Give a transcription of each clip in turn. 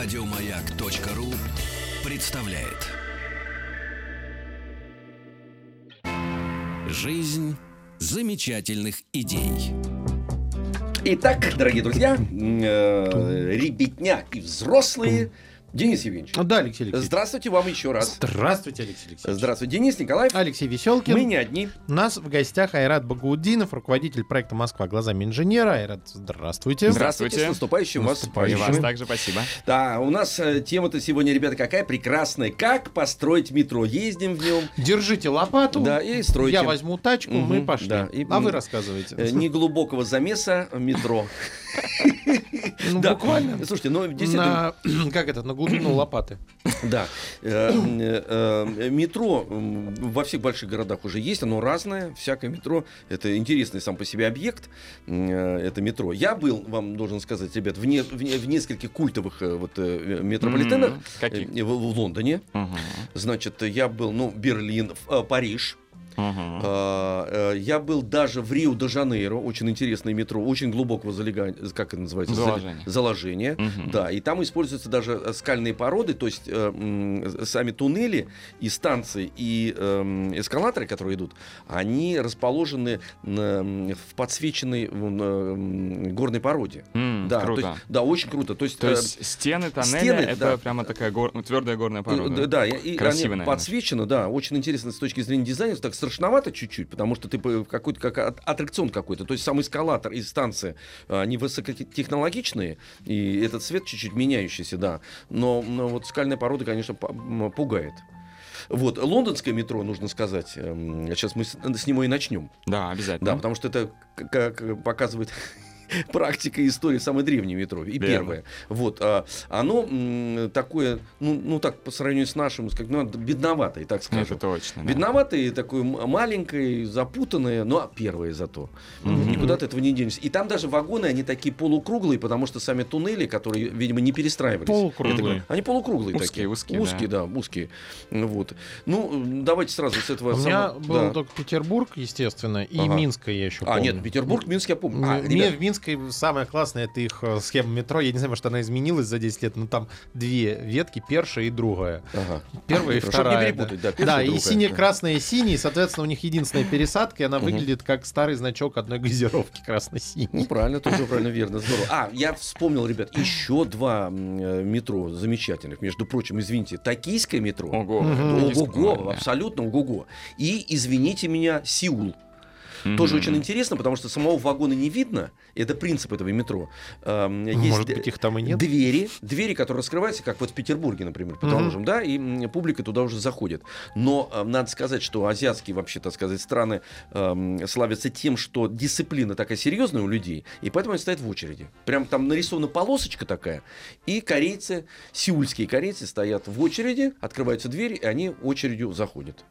Радиомаяк.ру представляет. Жизнь замечательных идей. Итак, дорогие друзья, э, ребятня и взрослые. Денис Евгеньевич, Ну Да, Алексей Алексеевич. здравствуйте вам еще раз. Здравствуйте, Алексей Алексеевич. Здравствуйте, Денис Николаев. Алексей Веселкин. Мы не одни. У нас в гостях Айрат Багаудинов, руководитель проекта «Москва глазами инженера». Айрат, здравствуйте. Здравствуйте, с наступающим вас. И Наступающим. вас также спасибо. Да, у нас э, тема-то сегодня, ребята, какая прекрасная. Как построить метро? Ездим в нем. Держите лопату. Да, и строите. Я возьму тачку, мы Мгм, пошли. да, и, а вы м, рассказываете. Э, Неглубокого замеса метро. Ну, буквально. Слушайте, ну действительно, На, как это, на глубину лопаты. Да. Э, э, э, Метро во всех больших городах уже есть, оно разное, всякое метро. Это интересный сам по себе объект, это метро. Я был, вам должен сказать, ребят, в, не- в не- в нескольких культовых вот, метрополитенах э, в, в Лондоне. Значит, я был, ну, Берлин, Париж. Э, Я был даже в Рио-де-Жанейро, очень интересное метро, очень глубокого залегания, как это называется? Зал- Заложение. Заложения. Мгм. Да, и там используются даже э, скальные породы, то есть э, сами туннели и станции, и эм, эскалаторы, которые идут, они расположены в подсвеченной горной породе. М, да, круто. То есть, да, очень круто. То есть, То есть стены тоннеля стены, это да. прямо такая гор... ну, твердая горная порода. Да, и- Красиво, они наверное. подсвечены, да, очень интересно с точки зрения дизайна, так страшновато чуть-чуть, потому что ты какой-то как аттракцион какой-то, то есть сам эскалатор и станция, а, они высокотехнологичные, и этот цвет чуть-чуть меняющийся, да, но, но вот скальная порода, конечно, пугает. Вот, лондонское метро, нужно сказать, эм, сейчас мы с, с него и начнем. Да, обязательно. Да, потому что это, как показывает практика и история самое древнее метро и первое. Вот, а, оно м, такое, ну, ну так по сравнению с нашим, как ну, бедноватое, так Ну, Это скажем. точно. да. Бедноватое, такое маленькое, запутанное, но первое зато. Мгм. Никуда ты этого не денешься. И там даже вагоны, они такие полукруглые, потому что сами туннели, которые, видимо, не перестраивались. Полукруглые. Это- они полукруглые Узкие, такие. узкие, Узкие, да, узкие. Вот. Ну, давайте сразу с этого... У меня самого- был да. только Петербург, естественно, и Ага. Минское я еще А, помню. нет, Петербург, Минск я помню. А, ребят, Мне в Минске самое классное это их э, схема метро. Я не знаю, может, она изменилась за 10 лет, но там две ветки, первая и другая. Ага. Первая и Чтобы вторая. не перепутать, да. Да, первая и другая. сине-красная синий, соответственно, у них единственная пересадка, и она выглядит как старый значок одной газировки красно-синий. Ну, правильно, тоже правильно, верно, здорово. А, я вспомнил, ребят, еще два э, метро замечательных. Между прочим, извините, токийское метро. Ого. Дискомания. абсолютно ого-го. И, извините меня, Сеул. Мгм. Тоже очень интересно, потому что самого вагона не видно. Это принцип этого метро. Эм, есть Может быть, их там и нет? Двери, двери, которые раскрываются, как вот в Петербурге, например, предположим, да, и публика туда уже заходит. Но э, надо сказать, что азиатские, вообще, так сказать, страны эм, славятся тем, что дисциплина такая серьезная у людей, и поэтому они стоят в очереди. Прям там нарисована полосочка такая, и корейцы, сеульские корейцы стоят в очереди, открываются двери, и они очередью заходят.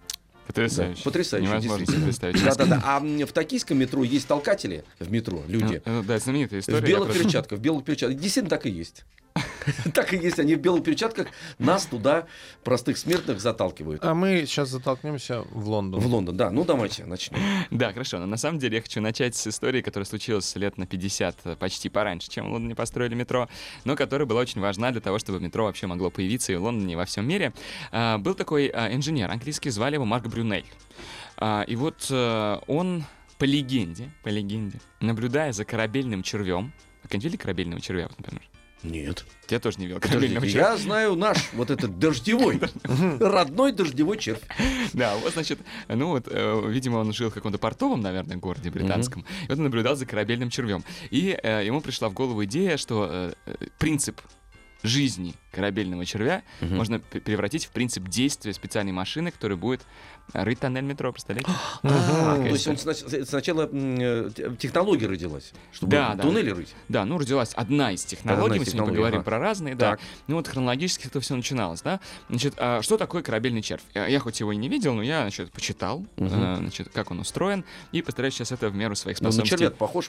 Потрясающе. Да, потрясающе, Невозможно себе представить. Да-да-да. А в токийском метро есть толкатели в метро, люди. Ну, Да, знаменитая история. В белых просто- перчатках, в белых перчатках. Действительно так и есть. Так и есть, они в белых перчатках нас туда, простых смертных, заталкивают. А мы сейчас затолкнемся в Лондон. В Лондон, да. Ну, давайте начнем. Да, хорошо. Но на самом деле я хочу начать с истории, которая случилась лет на 50, э, почти пораньше, чем в Лондоне построили метро, но которая была очень важна для того, чтобы метро вообще могло появиться и в Лондоне, и во всем мире. А, Был такой а, инженер английский, звали его Марк Брюнель. А, И вот э, он, по легенде, по легенде, наблюдая за корабельным червем, а как видели корабельного червя, вот, например? Нет. Я тоже не видел корабельного Подождите, червя. я знаю наш, вот этот дождевой, родной дождевой червь. Да, вот, значит, ну вот, э, видимо, он жил в каком-то портовом, наверное, городе британском, и вот он наблюдал за корабельным червем. И э, ему пришла в голову идея, что э, э, принцип жизни корабельного червя Мгм. можно превратить в принцип действия специальной машины, которая будет рыть тоннель метро, представляете? А. То есть он снач- сначала э, те- технология родилась, чтобы Да, да. туннели рыть. Да, ну родилась одна из технологий, мы сегодня технологий, поговорим ага. про разные, да. Ну вот хронологически это все начиналось, да. Значит, а что такое корабельный червь? Я, я хоть его и не видел, но я, значит, почитал, э, значит, как он устроен, и постараюсь сейчас это в меру своих Ну, на способностей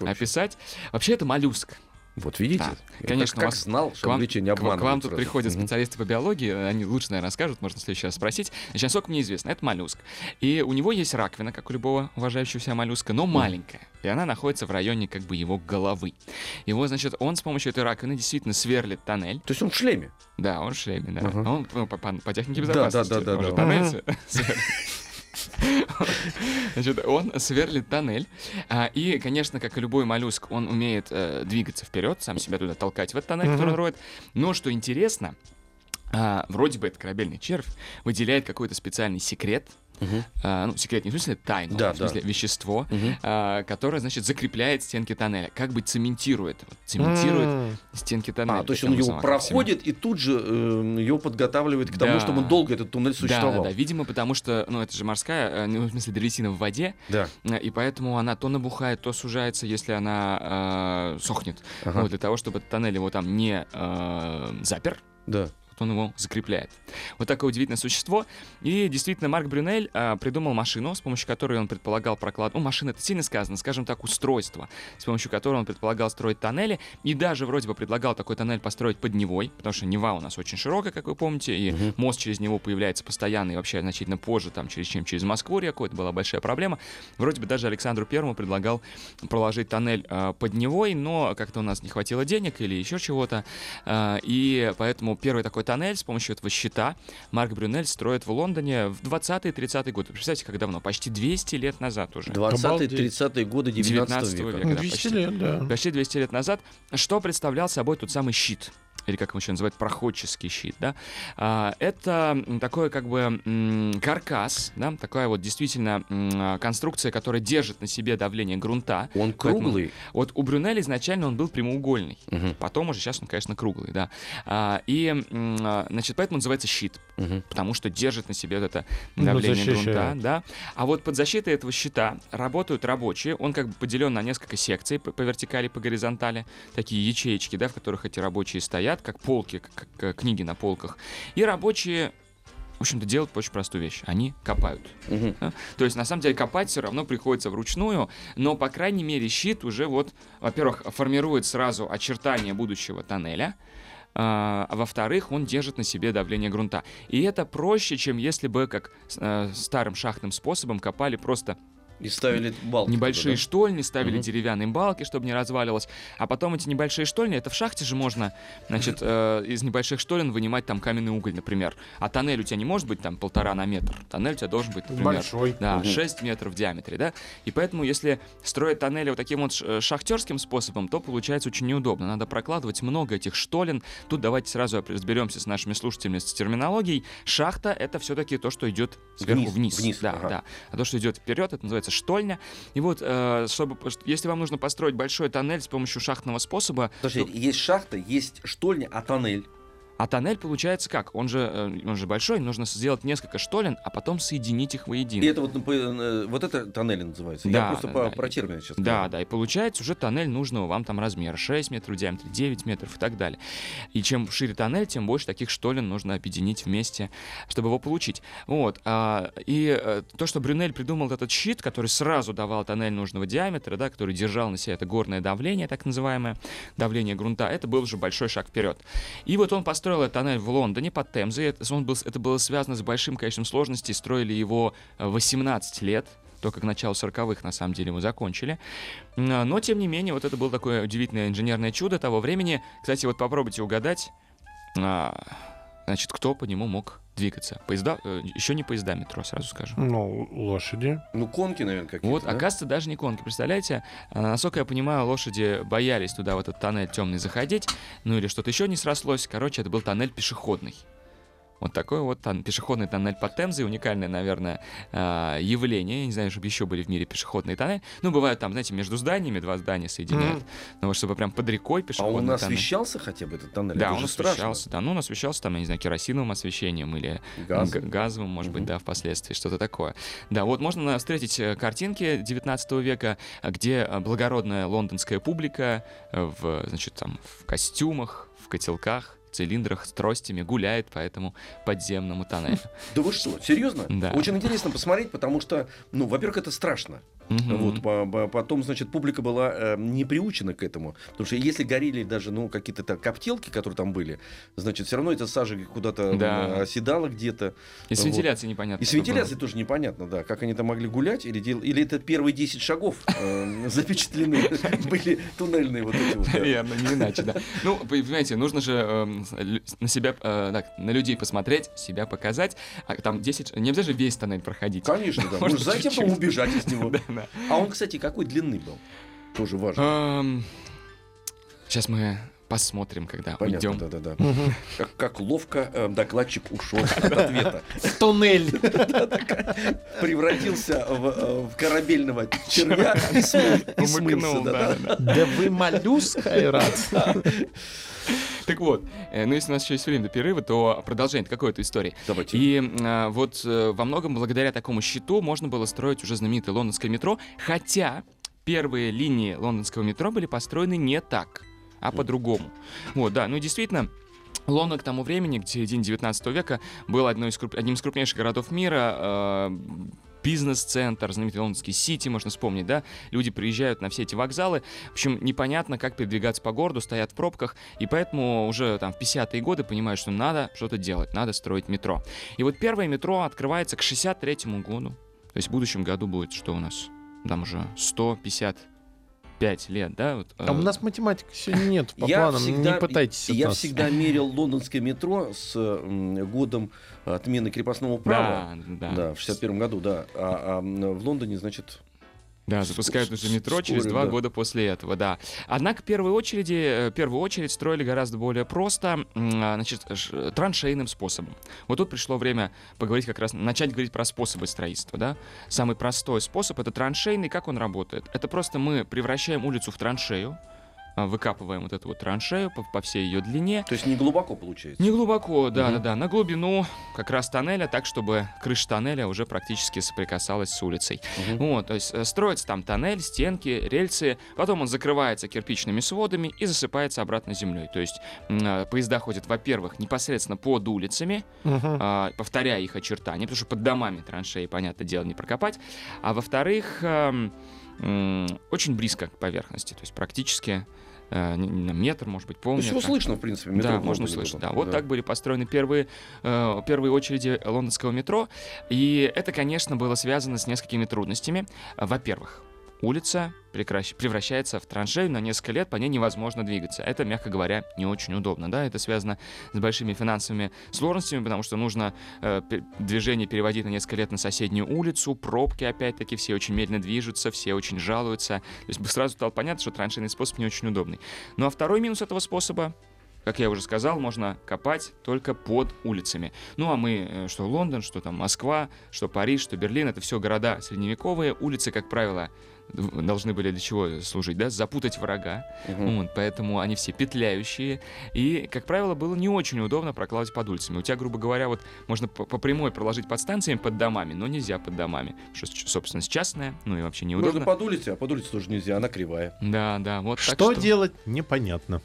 описать. Вообще это моллюск. Вот видите? Да. Я Конечно, как, вас- знал, К что вам, англичане не к вам- к вам тут сразу. приходят специалисты по биологии, они лучше, наверное, расскажут, можно в следующий раз спросить. Значит, насколько мне известно, это моллюск. И у него есть раковина, как у любого уважающего себя моллюска, но маленькая. И она находится в районе как бы его головы. Его, значит, он с помощью этой раковины действительно сверлит тоннель. То есть он в шлеме. Да, он в шлеме, да. Ага. Он по, по- по технике Да, да, безопасности. да, да, может, да. тоннель Ага. Значит, он сверлит тоннель. а, и, конечно, как и любой моллюск, он умеет э, двигаться вперед, сам себя туда толкать в этот тоннель, который он роет. Но что интересно, а, вроде бы этот корабельный червь выделяет какой-то специальный секрет. Мгм. а, ну, секрет не в смысле тайну, Да, а в смысле да. вещество, Мгм. а, которое, значит, закрепляет стенки тоннеля, как бы цементирует, вот, цементирует М. стенки тоннеля. А, то есть он его проходит и тут же э, его подготавливает к тому, Да. чтобы долго этот туннель Да, существовал. да, да, видимо, потому что, ну, это же морская, э, ну, в смысле, древесина в воде, Да. э, и поэтому она то набухает, то сужается, если она э, сохнет. Ага. Вот, для того, чтобы этот тоннель его там не э, запер, Да. Вот он его закрепляет. Вот такое удивительное существо. И действительно, Марк Брюнель а, придумал машину, с помощью которой он предполагал проклад... Ну, машина, это сильно сказано, скажем так, устройство, с помощью которого он предполагал строить тоннели. И даже вроде бы предлагал такой тоннель построить под Невой, потому что Нева у нас очень широкая, как вы помните, и Мгм. мост через него появляется постоянно и вообще значительно позже, там, через, чем через Москву реку. Это была большая проблема. Вроде бы даже Александру Первому предлагал проложить тоннель а, под Невой, но как-то у нас не хватило денег или еще чего-то. А, и поэтому первый такой тоннель с помощью этого щита Марк Брюнель строит в Лондоне в 20-30 год. Вы представляете, как давно? Почти 200 лет назад уже. 20-30-е годы 19 19 века. века. да, 200 почти. лет, да. Почти 200 лет назад. Что представлял собой тот самый щит? Или как его еще называют, проходческий щит, да? А, это такой как бы м, каркас, да, такая вот действительно м, конструкция, которая держит на себе давление грунта. Он Поэтому- круглый. Вот у Брюнеля изначально он был прямоугольный. Мгм. Потом уже сейчас он, конечно, круглый, да. А, и, м, а, значит, поэтому называется щит, Мгм. потому что держит на себе вот это Ну, давление грунта, защищает. да. А вот под защитой этого щита работают рабочие. Он как бы поделен на несколько секций по, по вертикали, по горизонтали, такие ячеечки, да, в которых эти рабочие стоят, как полки, как, как, книги на полках. И рабочие в общем-то, делают очень простую вещь. Они копают. Мгм. Да? То есть, на самом деле, копать все равно приходится вручную, но, по крайней мере, щит уже вот, во-первых, формирует сразу очертания будущего тоннеля, а а во-вторых, он держит на себе давление грунта. И это проще, чем если бы, как э, старым шахтным способом, копали просто И ставили балки. небольшие туда, штольни, ставили Мгм. деревянные балки, чтобы не разваливалось. А потом эти небольшие штольни, это в шахте же можно, значит, э, из небольших штолен вынимать там каменный уголь, например. А тоннель у тебя не может быть там полтора на метр. Тоннель у тебя должен быть, например, Большой. да, Мгм. 6 метров в диаметре, да? И поэтому, если строить тоннели вот таким вот э, шахтерским способом, то получается очень неудобно. Надо прокладывать много этих штолен. Тут давайте сразу разберемся с нашими слушателями с терминологией. Шахта — это все-таки то, что идет сверху Вниз, вниз. вниз, да, ага. да. А то, что идет вперед, это называется штольня. И вот, э, чтобы, если вам нужно построить большой тоннель с помощью шахтного способа, Подожди, то- есть шахта, есть штольня, а тоннель. А тоннель получается как? Он же, э, он же большой, нужно сделать несколько штолен, а потом соединить их воедино. И это вот, э, вот это тоннель называется. Да, Я просто да, по- да. про термины сейчас. Да, говорю. да, и получается уже тоннель нужного вам там размера 6 метров в диаметре, 9 метров и так далее. И чем шире тоннель, тем больше таких штолен нужно объединить вместе, чтобы его получить. Вот. а, и э, то, что Брюнель придумал этот щит, который сразу давал тоннель нужного диаметра, да, который держал на себе это горное давление, так называемое, давление грунта, это был уже большой шаг вперед. И вот он построил этот тоннель в Лондоне под Темзой. Это, он был, это было связано с большим количеством сложностей. Строили его э, 18 лет. Только к началу 40-х, на самом деле, мы закончили. М, Но, тем не менее, вот это было такое удивительное инженерное чудо того времени. Кстати, вот попробуйте угадать, а, значит, кто по нему мог двигаться. Поезда, э, еще не поезда метро, сразу скажу. Ну, лошади. Ну, конки, наверное, какие-то. Вот, да? оказывается, даже не конки. Представляете, а, насколько я понимаю, лошади боялись туда, в этот тоннель темный заходить, ну или что-то еще не срослось. Короче, это был тоннель пешеходный. Вот такой вот тон- пешеходный тоннель под Темзой, уникальное, наверное, а, явление. Я не знаю, чтобы еще были в мире пешеходные тоннели. Ну, бывают там, знаете, между зданиями два здания соединяют. Но вот чтобы прям под рекой А пешеходный он тоннель. освещался хотя бы этот тоннель? Да, Это он же страшно. освещался, да, ну он освещался там, я не знаю, керосиновым освещением или Газ. газовым, может быть, Мгм. да, впоследствии, что-то такое. Да, вот можно на- встретить э, картинки 19 века, а, где э, благородная лондонская публика э, в, значит, там, в костюмах, в котелках, цилиндрах с тростями гуляет по этому подземному тоннелю. Да вы что, серьезно? Да. Очень интересно посмотреть, потому что, ну, во-первых, это страшно. Мгм. Вот, по- по- потом, значит, публика была э, не приучена к этому. Потому что если горели даже, ну, какие-то так коптелки, которые там были, значит, все равно эта сажа куда-то Да. м, оседала где-то. И с Вот. вентиляцией непонятно. И с что было. вентиляцией тоже непонятно, да, как они там могли гулять, или, дел- или это первые 10 шагов э, запечатлены были туннельные вот эти вот. да. Наверное, не иначе, да. Ну, понимаете, нужно же эм, на себя, э, так, на людей посмотреть, себя показать. А там 10... ш- Нельзя же весь тоннель проходить. Конечно, да. Можно Может, затем потом убежать из него. Да, да. А он, кстати, какой длины был? Тоже важно. Сейчас мы посмотрим, когда Понятно, уйдем. да-да-да. Как, как ловко э, докладчик ушел от ответа. Туннель. Превратился в, э, в корабельного червя и смыл- и смылся. Да, да. Да вы моллюск, Айрат. Так вот, э, ну если у нас еще есть время до перерыва, то продолжение какой-то истории. Давайте. И а, вот э, во многом благодаря такому щиту можно было строить уже знаменитое лондонское метро, хотя первые линии лондонского метро были построены не так, а по-другому. Вот, да, ну и действительно, Лондон к тому времени, к середине 19 века, был одной из одним из крупнейших городов мира, э, бизнес-центр, знаменитый лондонский Сити, можно вспомнить, да, люди приезжают на все эти вокзалы, в общем, непонятно, как передвигаться по городу, стоят в пробках, и поэтому уже там в 50-е годы понимают, что надо что-то делать, надо строить метро. И вот первое метро открывается к 63 году, то есть в будущем году будет что у нас? Там уже 155 лет, да? Вот, А у нас математики сегодня нет по Я планам. всегда- Не пытайтесь Я нас. всегда мерил лондонское метро с м, годом отмены крепостного права. Да, да. Да, в 61 году, да. А, а, в Лондоне, значит, Да, запускают уже метро через два да. года после этого, да. Однако в очереди, э, первую очередь строили гораздо более просто, а, значит, ш- траншейным способом. Вот тут пришло время поговорить как раз, начать говорить про способы строительства, да. Самый простой способ — это траншейный. Как он работает? Это просто мы превращаем улицу в траншею, выкапываем вот эту вот траншею по, по всей ее длине, то есть не глубоко получается. не глубоко, да, Мгм. да, да, на глубину как раз тоннеля, так чтобы крыша тоннеля уже практически соприкасалась с улицей. Мгм. Вот, то есть э, строится там тоннель, стенки, рельсы, потом он закрывается кирпичными сводами и засыпается обратно землей. То есть э, поезда ходят, во-первых, непосредственно под улицами, а, повторяя их очертания, потому что под домами траншеи, понятное дело, не прокопать. А во-вторых, эм, очень близко к поверхности, то есть практически э, метр, может быть, То есть его полметра. слышно, в принципе, метро Да, можно услышать. Да, вот так были построены первые, э, первые очереди лондонского метро. И это, конечно, было связано с несколькими трудностями. Во-первых, улица превращается в траншею на несколько лет, по ней невозможно двигаться. Это, мягко говоря, не очень удобно. Да? Это связано с большими финансовыми сложностями, потому что нужно э, движение переводить на несколько лет на соседнюю улицу, пробки, опять-таки, все очень медленно движутся, все очень жалуются. То есть сразу стало понятно, что траншейный способ не очень удобный. Ну а второй минус этого способа как я уже сказал, можно копать только под улицами. Ну а мы, э, что Лондон, что там Москва, что Париж, что Берлин, это все города средневековые. Улицы, как правило, должны были для чего служить, да? Запутать врага. Мгм. Вот, поэтому они все петляющие. И, как правило, было не очень удобно прокладывать под улицами. У тебя, грубо говоря, вот можно по, по прямой проложить под станциями под домами, но нельзя под домами. Что, с- собственность частная, ну и вообще неудобно. Можно под улицей, а под улицей тоже нельзя, она кривая. Да, да, вот так Что делать, непонятно.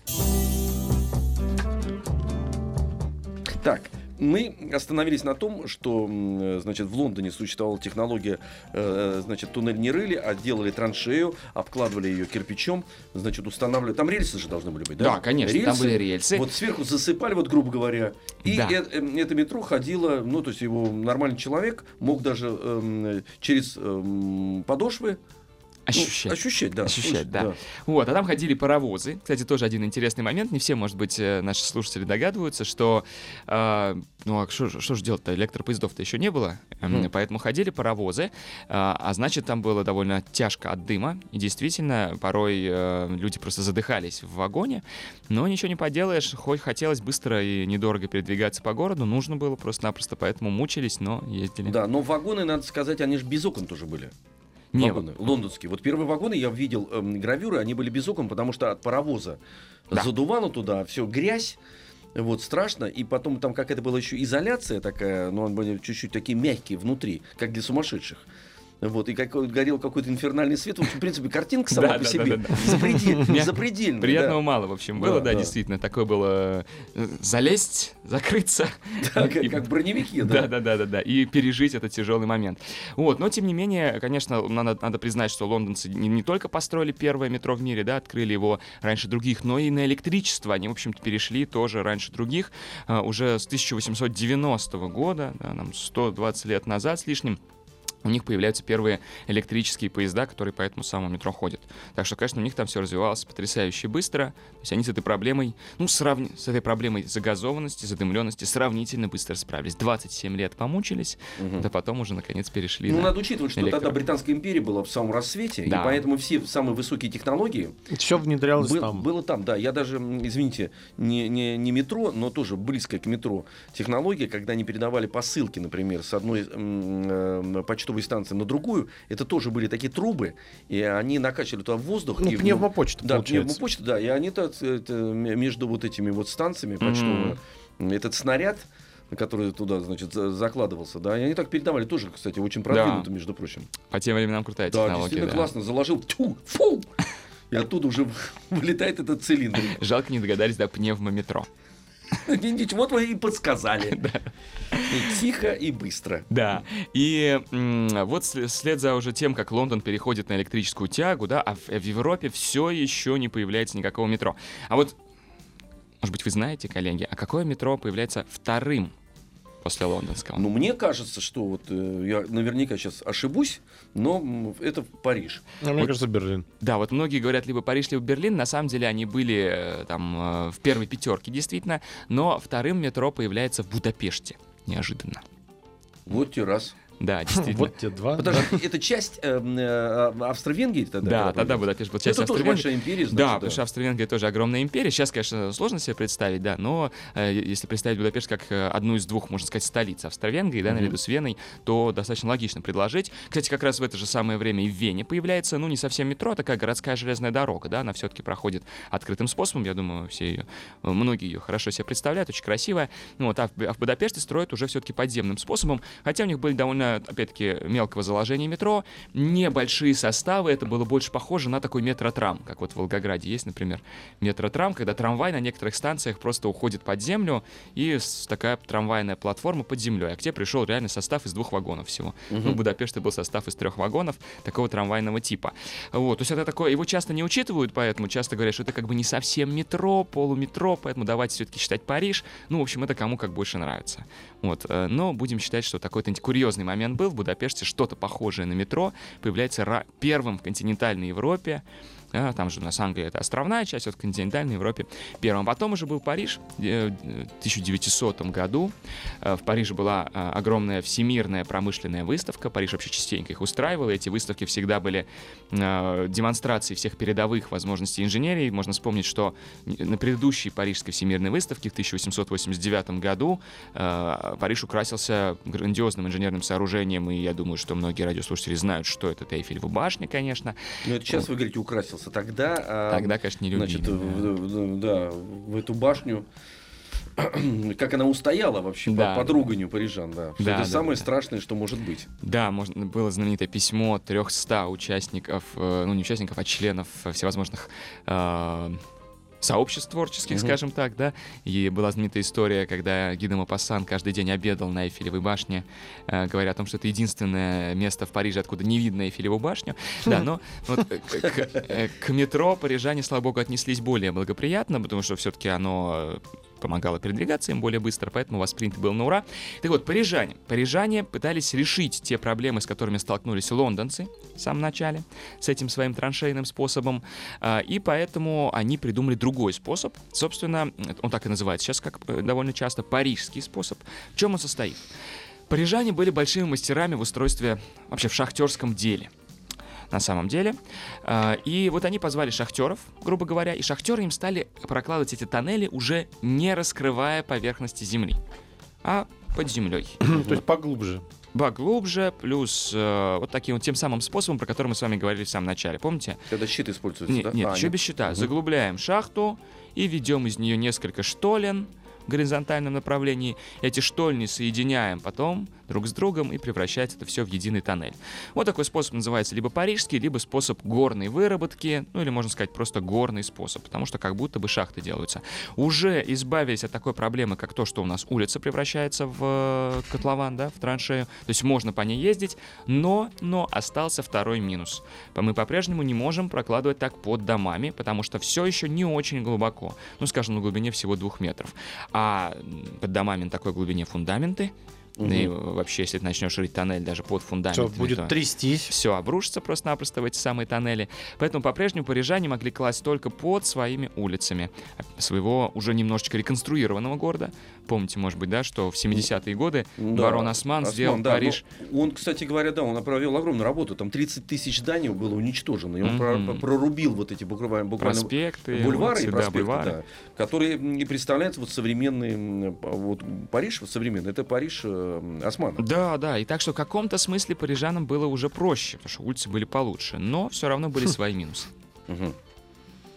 Так, мы остановились на том, что, э, значит, в Лондоне существовала технология, э, значит, туннель не рыли, а делали траншею, обкладывали ее кирпичом, значит, устанавливали. Там рельсы же должны были быть, да? Да, конечно, там были рельсы. Вот сверху засыпали, вот грубо говоря, и Да. э- э, это метро ходило, ну, то есть его нормальный человек мог даже эм, через эм, подошвы ну, Ощущать. ощущать, да. Ощущать, слушать, да. Вот, а там ходили паровозы. Кстати, тоже один интересный момент. Не все, может быть, э, наши слушатели догадываются, что... э, ну, а что, же- делать-то? Электропоездов-то еще не было. Мгм. Поэтому ходили паровозы. а, а значит, там было довольно тяжко от дыма. И действительно, порой э, люди просто задыхались в вагоне. Но ничего не поделаешь. Хоть хотелось быстро и недорого передвигаться по городу, нужно было просто-напросто. Поэтому мучились, но ездили. Да, но вагоны, надо сказать, они же без окон тоже были. Не, вагоны, лондонские. Вот первые вагоны я видел эм, гравюры, они были без окон, потому что от паровоза Да. задувало туда, все грязь. Вот страшно, и потом там как это была еще изоляция такая, но они были чуть-чуть такие мягкие внутри, как для сумасшедших. Вот, и как, горел какой-то инфернальный свет. В общем, в принципе, картинка сама по себе запредельная, Приятного мало, в общем, было, да, действительно. Такое было э, залезть, закрыться. Как, броневики, Да, да. да, да, да, да. И пережить этот тяжелый момент. Вот, но тем не менее, конечно, надо, признать, что лондонцы не, только построили первое метро в мире, да, открыли его раньше других, но и на электричество они, в общем-то, перешли тоже раньше других. А, уже с 1890 года, да, нам 120 лет назад с лишним, у них появляются первые электрические поезда, которые по этому самому метро ходят. Так что, конечно, у них там все развивалось потрясающе быстро. То есть они с этой проблемой, ну, сравни... с этой проблемой загазованности, задымленности сравнительно быстро справились. 27 лет помучились, Мгм. да потом уже, наконец, перешли Ну, на- надо учитывать, что электро. тогда Британская империя была в самом рассвете, Да. и поэтому все самые высокие технологии Все внедрялось Был- там. Было там, да. Я даже, извините, не, не, не метро, но тоже близкое к метро технология, когда они передавали посылки, например, с одной э, почтовой станции на другую, это тоже были такие трубы, и они накачивали туда воздух. Ну, и, пневмопочта, Да, получается. пневмопочта, да. И они так, это, между вот этими вот станциями почтовыми, этот снаряд который туда, значит, за- закладывался, да, и они так передавали тоже, кстати, очень продвинуто, между прочим. По тем временам крутая Да, технология. действительно да. классно, заложил, тьфу, фу, и оттуда уже вылетает этот цилиндр. Жалко, не догадались до пневмометро. Ничего, вот вы и подсказали. И Тихо и быстро. Да, и вот вслед за уже тем, как Лондон переходит на электрическую тягу, да, а в, в Европе все еще не появляется никакого метро. А вот, может быть, вы знаете, коллеги, а какое метро появляется вторым после лондонского? Ну, мне кажется, что вот э, я наверняка сейчас ошибусь, но это Париж. А мне кажется, Берлин. Да, вот многие говорят либо Париж, либо Берлин. На самом деле они были э, там э, в первой пятерке, действительно. Но вторым метро появляется в Будапеште. Неожиданно. Вот те раз. Да, действительно. Вот те два. Подожди, это часть э, э, Австро-Венгрии тогда? Да, тогда? Будапешт был часть Это тоже Австро-Венгрии. большая империя, значит, Да, потому что Австро-Венгрия тоже огромная империя. Сейчас, конечно, сложно себе представить, да, но э, если представить Будапешт как одну из двух, можно сказать, столиц Австро-Венгрии, да, наряду с Веной, то достаточно логично предложить. Кстати, как раз в это же самое время и в Вене появляется, ну, не совсем метро, а такая городская железная дорога, да, она все-таки проходит открытым способом, я думаю, все ее, многие ее хорошо себе представляют, очень красивая. Ну, вот, а, в, а в Будапеште строят уже все-таки подземным способом, хотя у них были довольно, опять-таки, мелкого заложения метро, небольшие составы, это было больше похоже на такой метротрам, как вот в Волгограде есть, например, метротрам, когда трамвай на некоторых станциях просто уходит под землю, и такая трамвайная платформа под землей, а где пришел реально состав из двух вагонов всего. Ну, в Будапеште был состав из трех вагонов такого трамвайного типа. Вот, то есть это такое, его часто не учитывают, поэтому часто говорят, что это как бы не совсем метро, полуметро, поэтому давайте все-таки считать Париж. Ну, в общем, это кому как больше нравится. Вот, э, но будем считать, что такой-то курьезный момент был. В Будапеште что-то похожее на метро появляется первым в континентальной Европе. А, там же у нас Англия это островная часть, вот в континентальной Европе первым. Потом уже был Париж э, в 1900 году. Э, В Париже была э, огромная всемирная промышленная выставка. Париж вообще частенько их устраивал. и Эти выставки всегда были демонстрацией всех передовых возможностей инженерии. Можно вспомнить, что на предыдущей Парижской всемирной выставке в 1889 году Париж украсился грандиозным инженерным сооружением, и я думаю, что многие радиослушатели знают, что это Эйфелева башня, конечно. Ну, это сейчас вы говорите, украсился. Тогда, а, Тогда, конечно, не любили. значит, в, в- да, в эту башню, как она устояла вообще Да. по, под руганью парижан, да. Да, это да, самое да. страшное, что может быть. Да, можно, было знаменитое письмо 300 участников, э, ну не участников, а членов всевозможных э, сообществ творческих, Мгм. скажем так, да. И была знаменитая история, когда Гиде Мопассан каждый день обедал на Эйфелевой башне, э, говоря о том, что это единственное место в Париже, откуда не видно Эйфелеву башню. Да, но вот э, к, к- э, к метро парижане, слава богу, отнеслись более благоприятно, потому что все-таки оно помогало передвигаться им более быстро, поэтому воспринято было на ура. Так вот, парижане. Парижане пытались решить те проблемы, с которыми столкнулись лондонцы в самом начале, с этим своим траншейным способом, а, и поэтому они придумали другой способ. Собственно, он так и называется сейчас, как э, довольно часто, парижский способ. В чем он состоит? Парижане были большими мастерами в устройстве, вообще в шахтерском деле на самом деле. А, И вот они позвали шахтеров, грубо говоря, и шахтеры им стали прокладывать эти тоннели, уже не раскрывая поверхности земли, а под землей. То есть поглубже. Поглубже, плюс э, вот таким вот тем самым способом, про который мы с вами говорили в самом начале. Помните? Когда щит используется, Не- да? нет, А, еще без щита. Заглубляем шахту и ведем из нее несколько штолен. Горизонтальном направлении, эти штольни соединяем потом друг с другом и превращается это все в единый тоннель. Вот такой способ называется либо парижский, либо способ горной выработки, ну или можно сказать просто горный способ, потому что как будто бы шахты делаются. Уже избавились от такой проблемы, как то, что у нас улица превращается в э, котлован, да, в траншею, то есть можно по ней ездить, но, но остался второй минус. Мы по-прежнему не можем прокладывать так под домами, потому что все еще не очень глубоко, ну скажем, на глубине всего двух метров. А под домами на такой глубине фундаменты, Да и вообще, если ты начнешь рыть тоннель даже под фундамент, Все будет трястись. все обрушится просто-напросто в эти самые тоннели. Поэтому по-прежнему парижане могли класть только под своими улицами своего уже немножечко реконструированного города. Помните, может быть, да, что в 70-е годы Да, барон Осман, сделал да, Париж... но Он, кстати говоря, да, он провел огромную работу. Там 30 тысяч зданий было уничтожено. И он Мгм. прорубил вот эти буквально, буквально Проспекты, бульвары улицы, и да, проспекты, бульвары. да, которые и представляют вот современный вот Париж, вот современный, это Париж э, Османа. Да, да, и так что в каком-то смысле парижанам было уже проще, потому что улицы были получше, но все равно были свои минусы.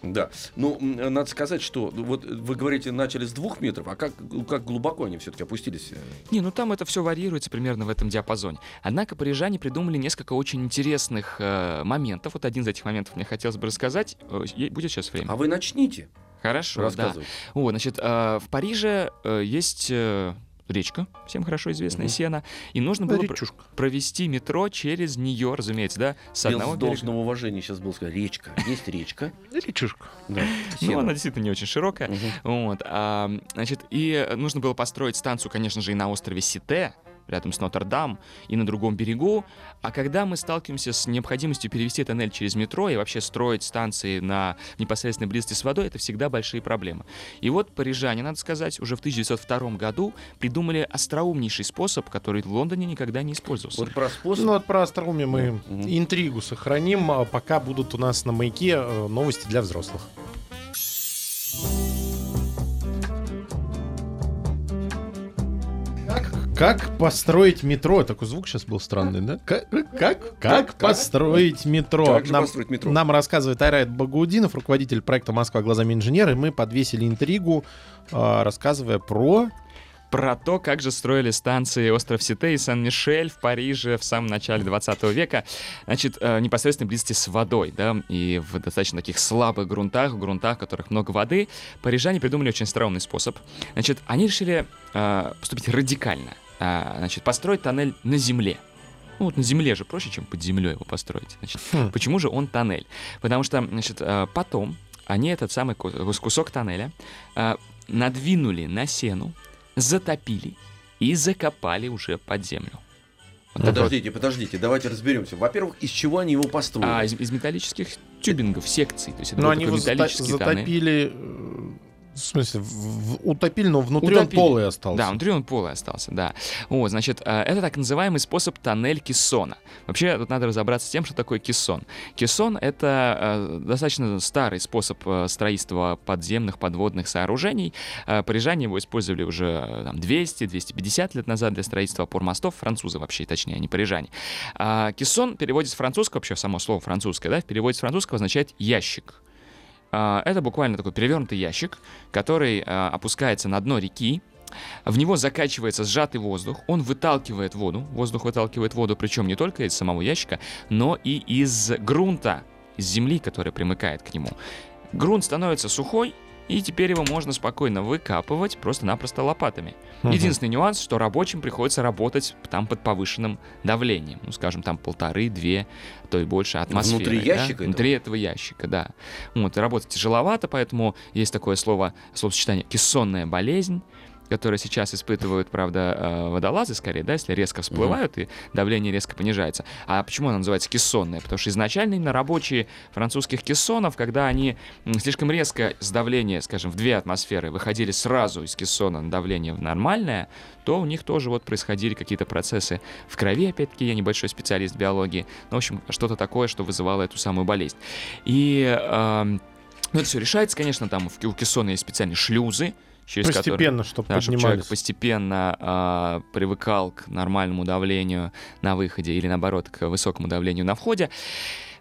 Да, ну, надо сказать, что вот вы говорите, начали с двух метров, а как, как глубоко они все-таки опустились? э? Не, ну там это все варируется примерно в этом диапазоне. Однако парижане придумали несколько очень интересных э, моментов. Вот один из этих моментов мне хотелось бы рассказать. Э, будет сейчас время? А вы начните Хорошо, да. Вот, значит, э, в Париже э, есть э, речка, всем хорошо известная Мгм. Сена, и нужно было пр- Речушка. провести метро через нее, разумеется, да, с Я одного с берега. должного уважения сейчас был сказать, речка, есть речка. Речушка. Да. Ну, она действительно не очень широкая. Вот, а, значит, и нужно было построить станцию, конечно же, и на острове Сите, рядом с Нотр-Дам, и на другом берегу. А когда мы сталкиваемся с необходимостью перевести тоннель через метро и вообще строить станции на непосредственной близости с водой, это всегда большие проблемы. И вот парижане, надо сказать, уже в 1902 году придумали остроумнейший способ, который в Лондоне никогда не использовался. Вот про способ. Ну вот про остроумие мы Мгм. интригу сохраним, а пока будут у нас на маяке э, новости для взрослых. Как, построить метро? Такой звук сейчас был странный, да? Как, как, как построить метро? Как Нам- построить метро? Нам рассказывает Айрайт Багаудинов, руководитель проекта «Москва глазами инженера», и мы подвесили интригу, а, рассказывая про... про то, как же строили станции остров Сите и Сан-Мишель в Париже в самом начале 20 века, значит, э, непосредственно близости с водой, да, и в достаточно таких слабых грунтах, в грунтах, в которых много воды, парижане придумали очень странный способ. Значит, они решили э, поступить радикально, А, значит, построить тоннель на земле. Ну, вот на земле же проще, чем под землей его построить. Значит, Хм. почему же он тоннель? Потому что, значит, э, потом они этот самый ку- кусок тоннеля э, надвинули на сену, затопили и закопали уже под землю. Вот. Подождите, подождите, давайте разберемся. Во-первых, из чего они его построили? А из, из металлических тюбингов, секций. То есть это Ну, был они его зата- затопили... В смысле, в- в- утопили, но внутри Утопили. он полый остался. Да, внутри он полый остался, да. Вот, значит, э, это так называемый способ тоннель кессона. Вообще, тут надо разобраться с тем, что такое кессон. Кессон — это э, достаточно старый способ э, строительства подземных, подводных сооружений. Э, парижане его использовали уже э, там, 200-250 лет назад для строительства опор мостов. Французы вообще, точнее, не парижане. А кессон переводится с французского, вообще само слово французское, да, в переводе с французского означает «ящик». А, Это буквально такой перевернутый ящик, который а, опускается на дно реки. В него закачивается сжатый воздух, он выталкивает воду, воздух выталкивает воду, причем не только из самого ящика, но и из грунта, из земли, которая примыкает к нему. Грунт становится сухой, и теперь его можно спокойно выкапывать просто-напросто лопатами. Мгм. Единственный нюанс, что рабочим приходится работать там под повышенным давлением. Ну, скажем, там полторы-две, а то и больше атмосферы. Внутри да? ящика этого? Внутри этого ящика, да. Вот, и работать тяжеловато, поэтому есть такое слово, словосочетание «кессонная болезнь», которое сейчас испытывают, правда, э, водолазы скорее, да, если резко всплывают и давление резко понижается. А почему она называется кессонная? Потому что изначально именно рабочие французских кессонов, когда они слишком резко с давления, скажем, в две атмосферы выходили сразу из кессона на давление в нормальное, то у них тоже вот происходили какие-то процессы в крови, опять-таки, я небольшой специалист в биологии, ну, в общем, что-то такое, что вызывало эту самую болезнь. И эм, ну, это все решается, конечно, там у кессона есть специальные шлюзы, через. Постепенно, чтобы Да, чтобы человек постепенно а, привыкал к нормальному давлению на выходе или наоборот к высокому давлению на входе.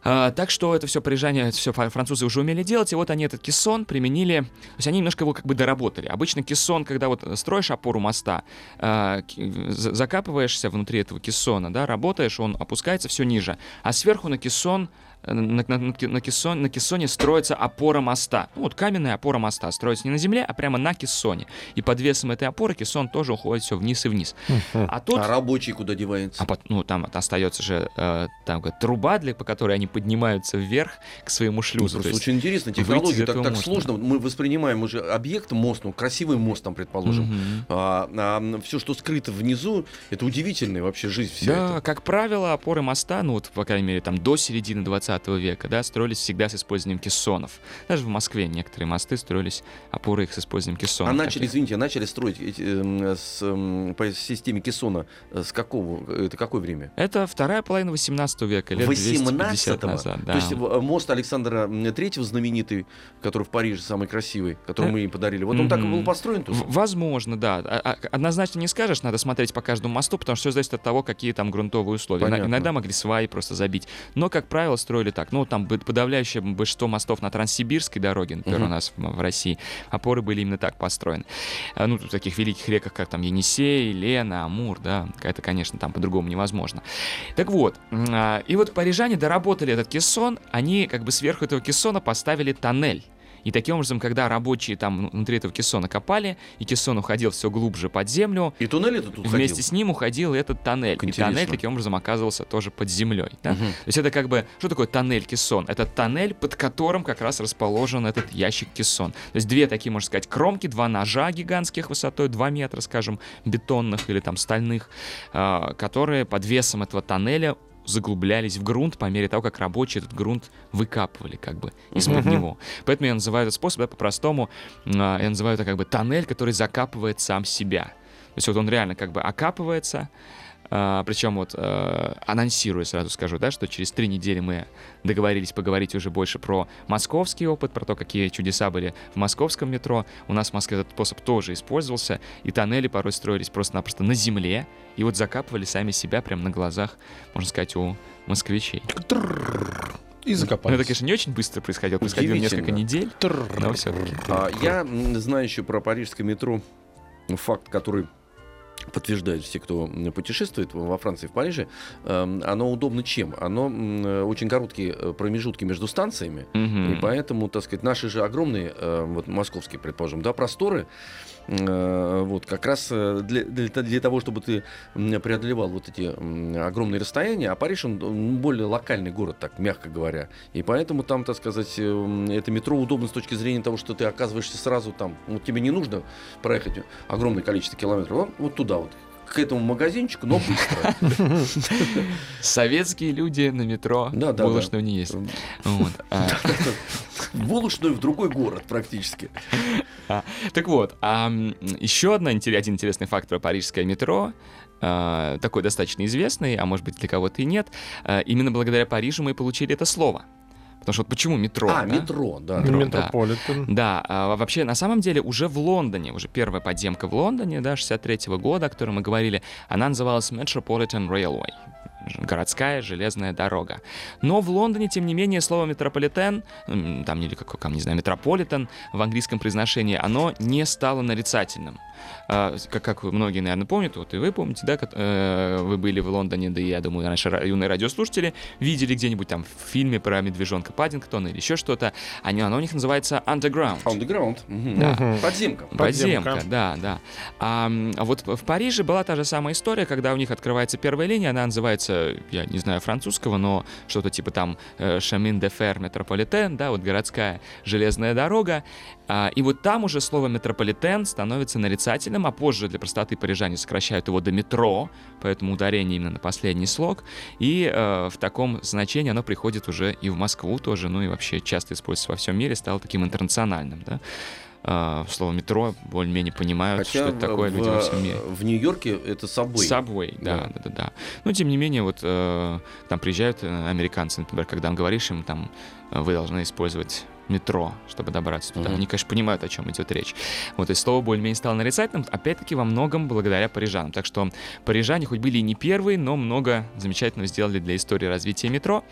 А, так что это все парижане, все французы уже умели делать, и вот они этот кессон применили, то есть они немножко его как бы доработали. Обычно кессон, когда вот строишь опору моста, а, закапываешься внутри этого кессона, да, работаешь, он опускается все ниже, а сверху на кессон на, на, на, кессон, на кессоне строится опора моста. Ну, вот каменная опора моста строится не на земле, а прямо на кессоне. И под весом этой опоры кессон тоже уходит все вниз и вниз. А, тут... а рабочий куда девается? А, ну, там остается же э, там, как, труба, для, по которой они поднимаются вверх к своему шлюзу. Ну, просто очень интересно, технология так, так сложно. Мы воспринимаем уже объект, мост, ну, красивый мост там, предположим. Mm-hmm. А, а все, что скрыто внизу, это удивительная вообще жизнь вся Да, эта. как правило, опоры моста, ну, вот, по крайней мере, там, до середины 20 20 века, да, строились всегда с использованием кессонов. Даже в Москве некоторые мосты строились, опоры их с использованием кессонов. А начали, извините, начали строить э, с, э, по системе кессона э, с какого, это какое время? Это вторая половина 18 века, лет 250 назад. Да. То есть э, мост Александра Третьего знаменитый, который в Париже самый красивый, который мы им подарили, вот он mm-hmm. так и был построен тоже? Возможно, да. А, а, однозначно не скажешь, надо смотреть по каждому мосту, потому что все зависит от того, какие там грунтовые условия. Понятно. Иногда могли сваи просто забить. Но, как правило, строили строили так. Ну, там подавляющее большинство мостов на Транссибирской дороге, например, uh-huh. у нас в, в России, опоры были именно так построены. А, ну, в таких великих реках, как там Енисей, Лена, Амур, да, это, конечно, там по-другому невозможно. Так вот, а, и вот парижане доработали этот кессон, они как бы сверху этого кессона поставили тоннель. И таким образом, когда рабочие там внутри этого кессона копали, и кессон уходил все глубже под землю, и туннель этот уходил. Вместе с ним уходил этот тоннель. И тоннель таким образом оказывался тоже под землей. Да? Угу. То есть это как бы, что такое тоннель кессон? Это тоннель, под которым как раз расположен этот ящик кессон. То есть две такие, можно сказать, кромки, два ножа гигантских высотой 2 метра, скажем, бетонных или там стальных, а, которые под весом этого тоннеля заглублялись в грунт по мере того, как рабочие этот грунт выкапывали как бы из-под uh-huh. него. Поэтому я называю этот способ, да, по-простому, а, я называю это как бы тоннель, который закапывает сам себя. То есть вот он реально как бы окапывается, а, причем вот а, анонсирую сразу скажу, да, что через три недели мы договорились поговорить уже больше про московский опыт, про то, какие чудеса были в московском метро. У нас в Москве этот способ тоже использовался, и тоннели порой строились просто-напросто на земле, и вот закапывали сами себя прямо на глазах, можно сказать, у москвичей. И закопались. Ну, это, конечно, не очень быстро происходило. Происходило несколько недель, но все-таки. А, я знаю еще про парижское метро факт, который подтверждают все, кто путешествует во Франции, в Париже, эм, оно удобно чем? Оно очень короткие э, промежутки между станциями, mm-hmm. и поэтому, так сказать, наши же огромные, э, вот московские, предположим, да, просторы, Э, вот, как раз э, для, для, для того, чтобы ты преодолевал вот эти огромные расстояния, а Париж, он более локальный город, так мягко говоря. И поэтому там, так сказать, э, это метро удобно с точки зрения того, что ты оказываешься сразу там. Вот тебе не нужно проехать огромное количество километров, вот туда вот, к этому магазинчику, но быстро. Советские люди на метро да, да, булочную да. не есть. Вот. А. Булочную в другой город практически. А, так вот, а, еще одна, один интересный факт про парижское метро. А, такой достаточно известный, а может быть для кого-то и нет. Именно благодаря Парижу мы получили это слово. Потому что вот почему метро? А, да? метро, да. Метро, Метрополитен. Да, да а, вообще, на самом деле, уже в Лондоне, уже первая подземка в Лондоне, да, 63 -го года, о которой мы говорили, она называлась Metropolitan Railway городская железная дорога. Но в Лондоне, тем не менее, слово метрополитен, там, или как, как не знаю, метрополитен в английском произношении, оно не стало нарицательным. А, как, как многие, наверное, помнят, вот и вы помните, да, как, э, вы были в Лондоне, да и я думаю, наши юные радиослушатели видели где-нибудь там в фильме про медвежонка Паддингтона или еще что-то, они, оно у них называется Underground. Underground. Угу. Да. Угу. Подземка. Подземка. Подземка, да, да. А, а вот в Париже была та же самая история, когда у них открывается первая линия, она называется, я не знаю французского, но что-то типа там Шамин де Фер Метрополитен, да, вот городская железная дорога, а, и вот там уже слово метрополитен становится нарицательным, а позже для простоты парижане сокращают его до метро, поэтому ударение именно на последний слог. И э, в таком значении оно приходит уже и в Москву тоже, ну и вообще часто используется во всем мире, стало таким интернациональным, да. Uh, слово метро более-менее понимают, Хотя что это такое в, люди во всем мире. В Нью-Йорке это Subway. Subway, да, да, да, да. да. Но тем не менее, вот uh, там приезжают э, американцы, например, когда говоришь им, там, вы должны использовать метро, чтобы добраться туда. Мгм. Они, конечно, понимают, о чем идет речь. Вот, и слово более-менее стало нарицательным, опять-таки, во многом благодаря парижанам. Так что парижане хоть были и не первые, но много замечательного сделали для истории развития метро.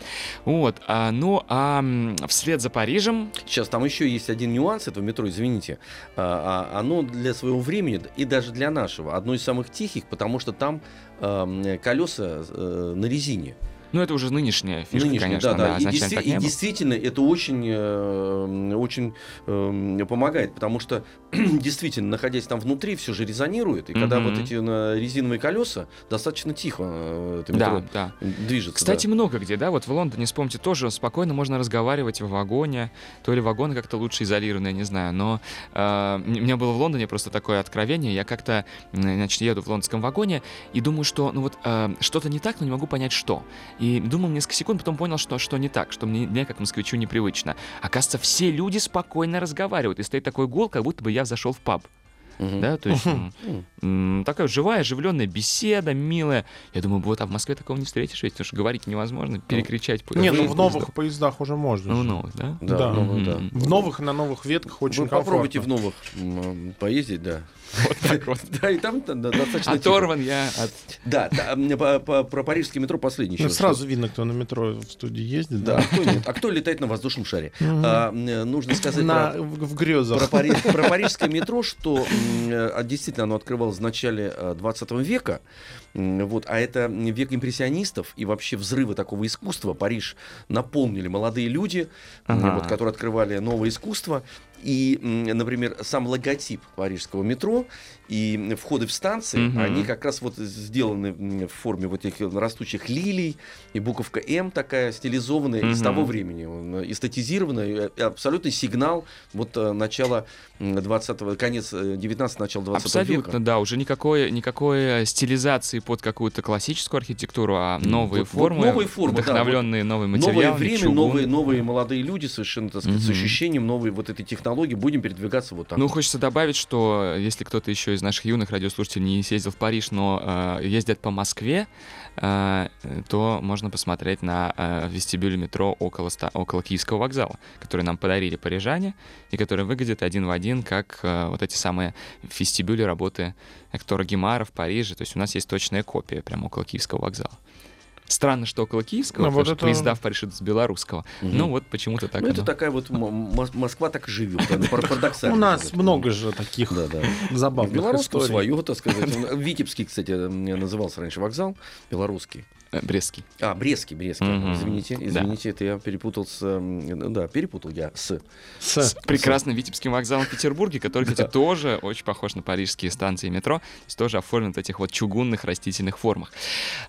Вот, а, ну, а вслед за Парижем Сейчас там еще есть один нюанс этого метро, извините. А, а, оно для своего времени и даже для нашего одно из самых тихих, потому что там ам, колеса э, на резине. Ну, это уже нынешняя фишка, Нынешний, конечно, да, да. И, изначально действи- и было. действительно это очень, э, очень э, помогает, потому что действительно, находясь там внутри, все же резонирует. И когда вот эти резиновые колеса, достаточно тихо э, это метро Да, да. движется. Кстати, да. много где, да, вот в Лондоне, вспомните, тоже спокойно можно разговаривать в вагоне, то ли вагоны как-то лучше изолированы, я не знаю, но э, у меня было в Лондоне просто такое откровение, я как-то, значит, еду в лондонском вагоне и думаю, что, ну вот, э, что-то не так, но не могу понять, что. И думал несколько секунд, потом понял, что, что не так, что мне, мне, как москвичу, непривычно. Оказывается, все люди спокойно разговаривают, и стоит такой гул, как будто бы я зашел в паб. Мгм. Да, то есть м, такая живая, оживленная беседа, милая. Я думаю, вот, а в Москве такого не встретишь, ведь, потому что говорить невозможно, перекричать. по- Не, ну в новых поездов. поездах уже можно. Ну, же. новых, да? Да, Да. ну, да. В новых и на новых ветках очень Вы попробуйте в комфортно. новых поездить, да. Вот так вот. Да, и там достаточно. Оторван я от... Да, про парижский метро последний Ну, еще. сразу видно, кто на метро в студии ездит. Да, а кто? А летает на воздушном шаре? А, нужно сказать в, грезах. Про парижское метро, что э, действительно оно открывалось в начале э, 20 века, М, вот, а это век импрессионистов и вообще взрывы такого искусства. Париж наполнили молодые люди, Ага. вот, которые открывали новое искусство. И, например, сам логотип парижского метро и входы в станции, Мгм. они как раз вот сделаны в форме вот этих растущих лилий, и буковка М такая стилизованная из Мгм. того времени, он, э, эстетизированная, и абсолютный сигнал вот э, начала 20 конец 19 начало 20 Абсолютно, века. да, уже никакой, никакой стилизации под какую-то классическую архитектуру, а новые Вот- вот формы, новые формы, да, вдохновленные новым Новое материалом. время, новые, новые молодые люди, совершенно, так сказать, с Мгм. ощущением новой вот этой технологии, будем передвигаться вот так. Ну, хочется добавить, что если кто-то еще из наших юных радиослушателей не съездил в Париж, но э, ездят по Москве, э, то можно посмотреть на э, вестибюль метро около, ста- около Киевского вокзала, который нам подарили парижане, и который выглядит один в один, как э, вот эти самые вестибюли работы Эктора Гемара в Париже. То есть у нас есть точная копия прямо около Киевского вокзала. Странно, что около Киевского, Ну, потому вот что это- поезда в Париж идут с белорусского. Мгм. Ну, вот почему-то так Ну, это оно. такая вот Москва так и живет, парадоксально. У нас много же таких забавных Белорусскую историй. свою, так сказать. Витебский, кстати, назывался раньше вокзал. Белорусский. Э, Брестский. А, Брестский, Брестский. Мгм. Извините, Да. извините, это я перепутал с... ну Да, перепутал я с... С- с прекрасным Витебским вокзалом в Петербурге, который, кстати, тоже очень похож на парижские станции метро, то есть тоже оформлен в этих вот чугунных растительных формах.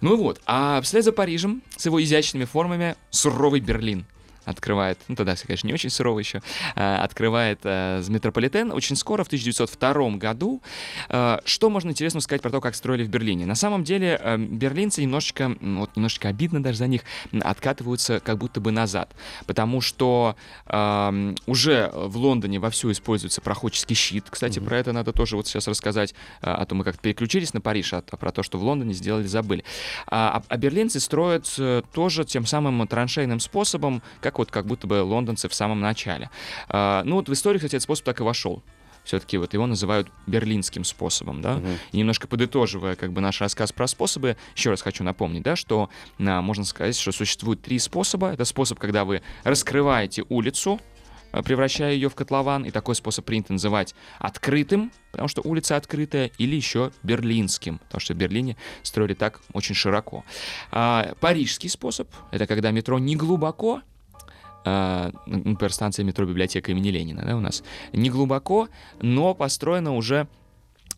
Ну вот, а вслед за Парижем с его изящными формами суровый Берлин открывает, ну тогда, конечно, не очень суровый еще, а, открывает э, метрополитен очень скоро, в 1902 году. Э, что можно интересно сказать про то, как строили в Берлине? На самом деле э, берлинцы немножечко, вот немножечко обидно даже за них, откатываются как будто бы назад, потому что уже в Лондоне вовсю используется проходческий щит. Кстати, про это надо тоже вот сейчас рассказать, э, а то мы как-то переключились на Париж, а, про то, что в Лондоне сделали, забыли. А, а- а берлинцы строят э, тоже тем самым траншейным способом, как вот как будто бы лондонцы в самом начале. А, ну вот в истории, кстати, этот способ так и вошел. Все-таки вот его называют берлинским способом, да. Мгм. И немножко подытоживая как бы наш рассказ про способы, еще раз хочу напомнить, да, что а, можно сказать, что существует три способа. Это способ, когда вы раскрываете улицу, а, превращая ее в котлован, и такой способ принято называть открытым, потому что улица открытая, или еще берлинским, потому что в Берлине строили так очень широко. А, парижский способ — это когда метро не глубоко, например, станция метро библиотека имени Ленина, да, у нас, не глубоко, но построена уже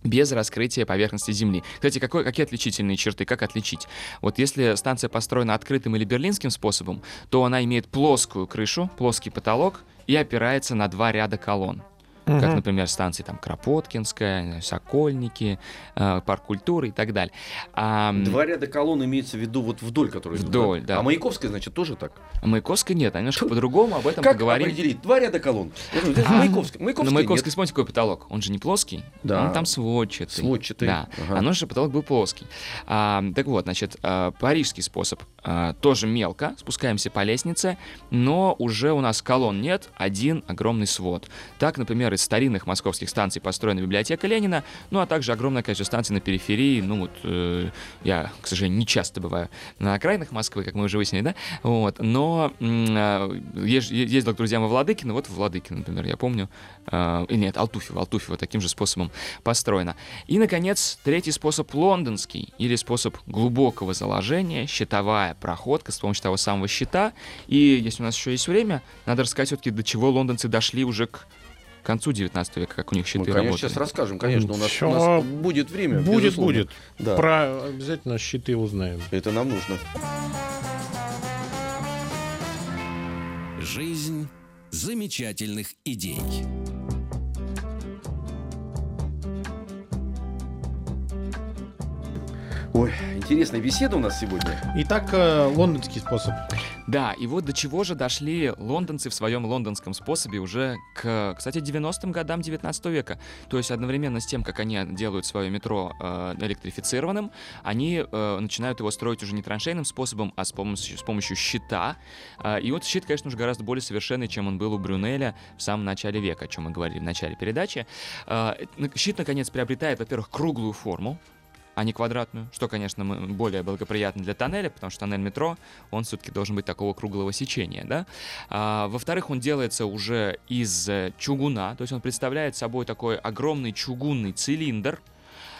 без раскрытия поверхности Земли. Кстати, какой, какие отличительные черты, как отличить? Вот если станция построена открытым или берлинским способом, то она имеет плоскую крышу, плоский потолок и опирается на два ряда колонн. Как, Мгм. например, станции там Кропоткинская, Сокольники, э, Парк культуры и так далее. А, Два ряда колонн имеется в виду вот вдоль, которые идут, Вдоль, да. А Маяковская, значит, тоже так. Маяковской нет, а немножко по-другому, об этом как поговорим. определить? Два ряда колонн. А, Маяковская. Маяковская На Маяковской, нет. смотрите, какой потолок. Он же не плоский, Да. он там сводчатый. Сводчатый. Да, Ага. а наш же потолок был плоский. А, так вот, значит, а, парижский способ. А, тоже мелко, спускаемся по лестнице, но уже у нас колонн нет, один огромный свод. Так, например, из старинных московских станций построена библиотека Ленина, ну а также огромное количество станций на периферии. Ну вот, э, я, к сожалению, не часто бываю на окраинах Москвы, как мы уже выяснили, да? Вот, но ез- ездил к друзьям во Владыкино, вот Владыкино, например, я помню, а, и нет, Алтуфьево, Алтуфьево таким же способом построено. И, наконец, третий способ лондонский, или способ глубокого заложения, щитовая проходка с помощью того самого щита. И если у нас еще есть время, надо рассказать все-таки, до чего лондонцы дошли уже к концу 19 века, как у них щиты Мы, конечно, работали. сейчас расскажем, конечно, у нас, Чё? у нас будет время. Будет, безусловно. будет. Да, Про обязательно щиты узнаем. это нам нужно. Жизнь замечательных идей. Ой, интересная беседа у нас сегодня. Итак, э, лондонский способ. Да, и вот до чего же дошли лондонцы в своем лондонском способе уже к, кстати, 90-м годам 19 века. То есть одновременно с тем, как они делают свое метро э, электрифицированным, они э, начинают его строить уже не траншейным способом, а с помощью, с помощью щита. Э, и вот щит, конечно, уже гораздо более совершенный, чем он был у Брюнеля в самом начале века, о чем мы говорили в начале передачи. Э, щит, наконец, приобретает, во-первых, круглую форму, а не квадратную, что, конечно, более благоприятно для тоннеля, потому что тоннель метро, он все-таки должен быть такого круглого сечения, да. А, во-вторых, он делается уже из э, чугуна, то есть он представляет собой такой огромный чугунный цилиндр,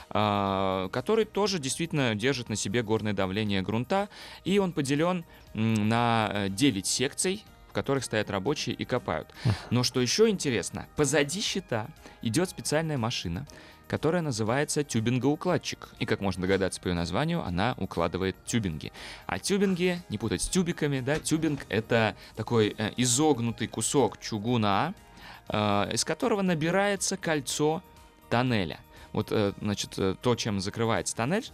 а, который тоже действительно держит на себе горное давление грунта, и он поделен на э, 9 секций, в которых стоят рабочие и копают. Но что еще интересно, позади щита идет специальная машина, которая называется тюбингоукладчик. И, как можно догадаться по ее названию, она укладывает тюбинги. А тюбинги, не путать с тюбиками, да, тюбинг — это такой э, изогнутый кусок чугуна, э, из которого набирается кольцо тоннеля. Вот, э, значит, то, чем закрывается тоннель,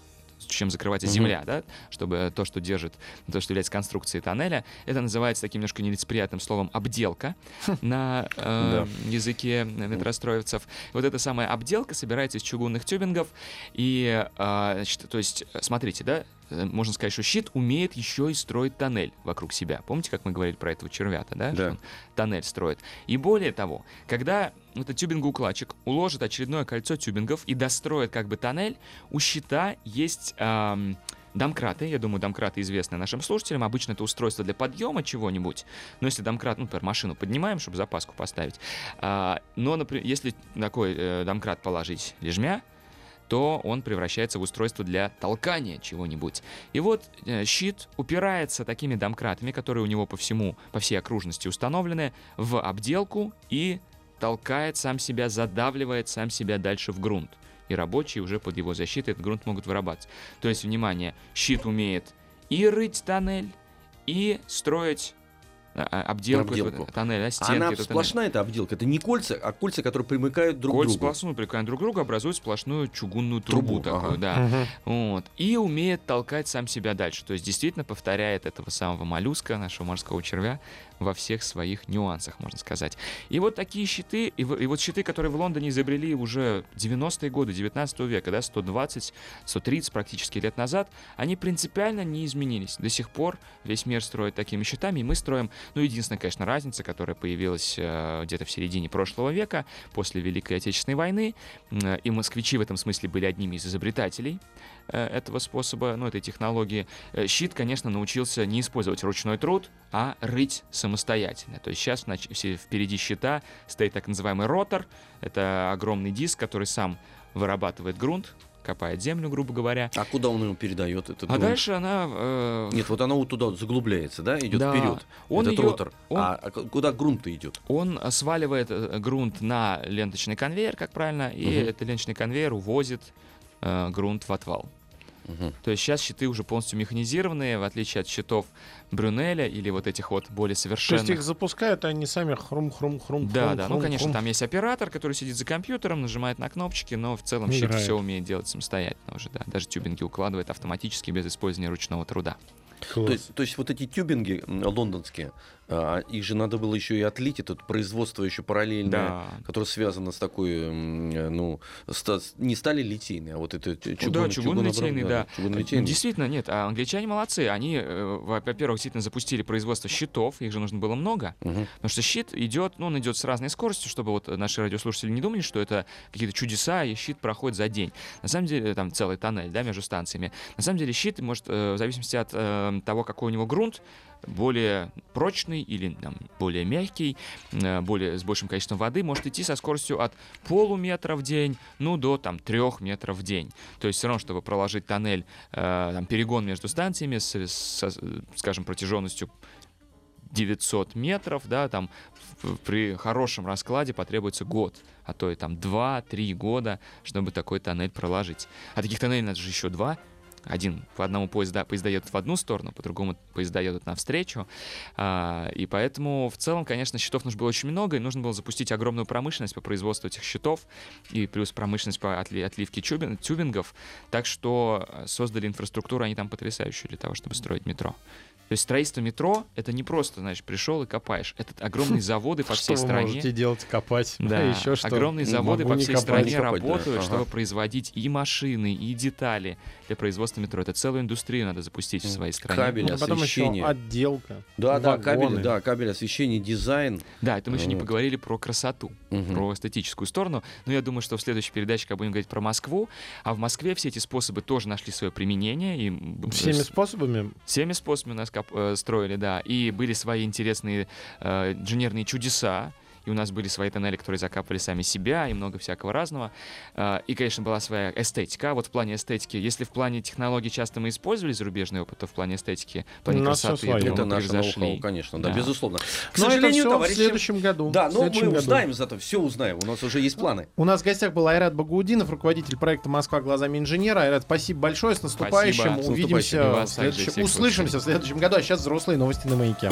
чем закрывается Мгм. земля, да, чтобы то, что держит, то, что является конструкцией тоннеля, это называется таким немножко нелицеприятным словом обделка на э, языке метростроевцев. Вот эта самая обделка собирается из чугунных тюбингов, и, э, значит, то есть, смотрите, да, можно сказать, что щит умеет еще и строить тоннель вокруг себя. Помните, как мы говорили про этого червята, да? Да. Тоннель строит. И более того, когда этот тюбингоукладчик уложит очередное кольцо тюбингов и достроит как бы тоннель, у щита есть ам, домкраты. Я думаю, домкраты известны нашим слушателям. Обычно это устройство для подъема чего-нибудь. Но если домкрат, ну, например, машину поднимаем, чтобы запаску поставить. а, но, например, если такой э, домкрат положить лежмя, то он превращается в устройство для толкания чего-нибудь. И вот э, щит упирается такими домкратами, которые у него по всему, по всей окружности установлены, в обделку и толкает сам себя, задавливает сам себя дальше в грунт. И рабочие уже под его защитой этот грунт могут вырабатывать. То есть, внимание, щит умеет и рыть тоннель, и строить а, а, обделку, этого Обделку. тоннеля, стенки Она тоннеля. сплошная эта обделка. Это не кольца, а кольца, которые примыкают друг к Кольца другу. сплошную прикладывают друг к другу, образуют сплошную чугунную трубу, Трубу, такую, ага. да. Мгм. Вот. И умеет толкать сам себя дальше. То есть действительно повторяет этого самого моллюска, нашего морского червя, во всех своих нюансах, можно сказать. И вот такие щиты, и, и вот щиты, которые в Лондоне изобрели уже 90-е годы 19 века, да, 120, 130 практически лет назад, они принципиально не изменились. До сих пор весь мир строит такими щитами, и мы строим, ну, единственная, конечно, разница, которая появилась э, где-то в середине прошлого века, после Великой Отечественной войны, М, и москвичи в этом смысле были одними из изобретателей э, этого способа, ну, этой технологии. Э, Щит, конечно, научился не использовать ручной труд, а рыть самостоятельно. То есть сейчас впереди щита стоит так называемый ротор. Это огромный диск, который сам вырабатывает грунт, копает землю, грубо говоря. А куда он ему передает этот А грунт? дальше она... э, Нет, вот она вот туда вот заглубляется, да, идет Да. вперед. Он этот её- ротор. он- А, а куда грунт-то идет? Он э, сваливает э, грунт на ленточный конвейер, как правильно, и этот ленточный конвейер увозит э, грунт в отвал. Мгм. То есть сейчас щиты уже полностью механизированные, в отличие от щитов Брюнеля или вот этих вот более То совершенных. есть их запускают, а они сами хрум-хрум-хрум. Да, да, ну, конечно, там есть оператор, который сидит за компьютером, нажимает на кнопочки, но в целом щит Играет. все умеет делать самостоятельно уже, да. Даже тюбинги укладывает автоматически без использования ручного труда. То есть, то есть вот эти тюбинги лондонские, а, их же надо было еще и отлить, это производство еще параллельное, Да. которое связано с такой, э, ну, ста- не стали литейные, а вот это чугун, да, чугунно-литейный, да. Ну, чугунно-литейный. Действительно, нет, а англичане молодцы. Они, э, во- во-первых, действительно запустили производство щитов, их же нужно было много. Мгм. Потому что щит идет, ну, он идет с разной скоростью, чтобы вот наши радиослушатели не думали, что это какие-то чудеса, и щит проходит за день. На самом деле, там целый тоннель, да, между станциями. На самом деле, щит может, э, в зависимости от того, какой у него грунт, более прочный или там, более мягкий, э, более, с большим количеством воды, может идти со скоростью от полуметра в день, ну, до там трех метров в день. То есть все равно, чтобы проложить тоннель, э, там, перегон между станциями с, с, скажем, протяженностью 900 метров, да, там при хорошем раскладе потребуется год, а то и там 2-3 года, чтобы такой тоннель проложить. А таких тоннелей надо же еще два. Один по одному поезда, поезда едут в одну сторону, по другому поезда едут навстречу. А, и поэтому в целом, конечно, счетов нужно было очень много, и нужно было запустить огромную промышленность по производству этих счетов, и плюс промышленность по отли- отливке тюбин- тюбингов. Так что э, создали инфраструктуру, они там потрясающую для того, чтобы строить метро. То есть строительство метро — это не просто, знаешь, пришел и копаешь. Это огромные заводы по Что всей вы стране. можете делать? Копать. Да, еще что? огромные заводы по всей стране работают, чтобы производить и машины, и детали для производства метро. Это целую индустрию надо запустить в своей стране. Кабель, Ну, потом еще освещение. отделка. Да, да, вагоны. кабель, да, кабель, освещение, дизайн. Да, это мы еще не Вот. поговорили про красоту, Мгм. про эстетическую сторону. Но я думаю, что в следующей передаче, когда будем говорить про Москву, а в Москве все эти способы тоже нашли свое применение. И Всеми способами. всеми способами у нас э, строили, да. И были свои интересные э, инженерные чудеса. И у нас были свои тоннели, которые закапывали сами себя, и много всякого разного. Э, И, конечно, была своя эстетика. А Вот в плане эстетики, если в плане технологий часто мы использовали зарубежный опыт, то в плане эстетики, в плане У нас красоты, я Это думаю, мы наше ноу-хау, конечно, да, Да. безусловно. К Но это сожалению, в товарищи, следующем году. Да, В но мы году. узнаем зато, все узнаем. У нас уже есть планы. У нас в гостях был Айрат Багаудинов, руководитель проекта «Москва глазами инженера». Айрат, спасибо большое, с наступающим. Спасибо. С Увидимся, наступающим. И в следующем- услышимся в следующем году. А сейчас взрослые новости на маяке.